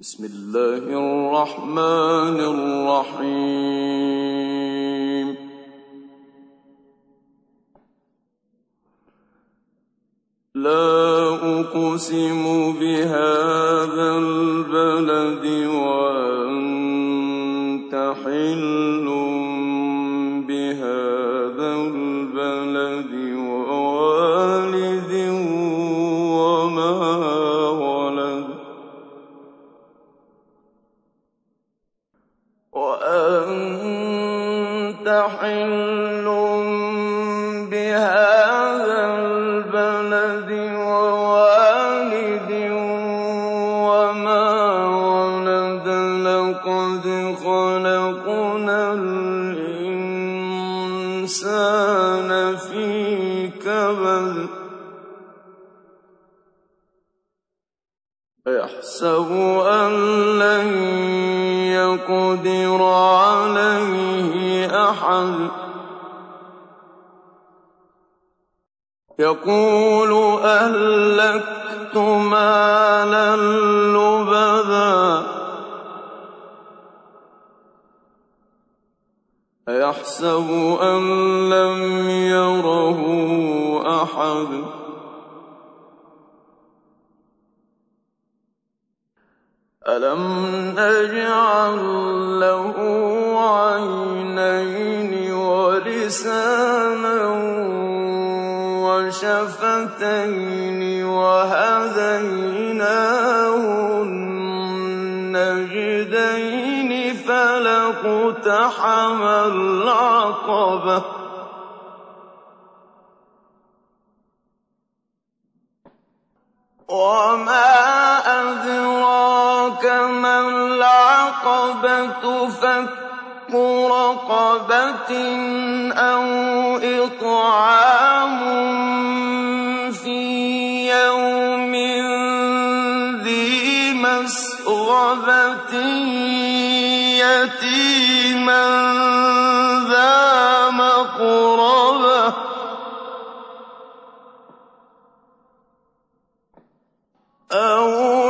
بسم الله الرحمن الرحيم. لا أقسم بهذا حل بهذا البلد ووالد وما ولد لقد خلقنا الإنسان في كبد أيحسب أن لن يقدر يقول أهلكت مالا لبدا. أيحسب أن لم يره أحد. ألم نجعل له عينين ولسانا وشفتين وهديناه النجدين فلاقتحم العقبة. وما أو إطعام في يوم ذي مسغبة يتيما ذا مقربة. أو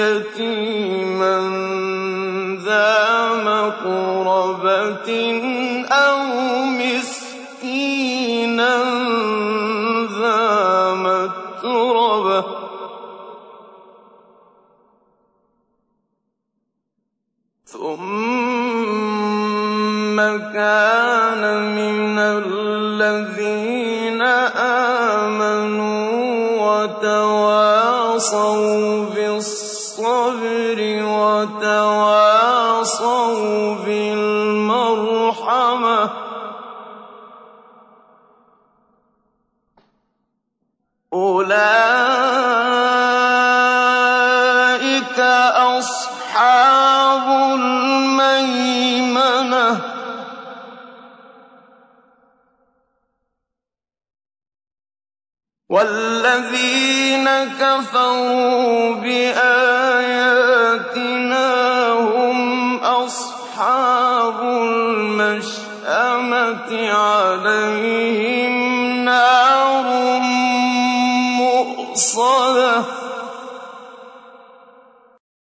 يتيما ذا مقربة أو مسكينا ذا متربة. ثم كان من الذين آمنوا وتواصوا بالصبر وتواصوا بالمرحمة. أولئك والذين كفروا بآياتنا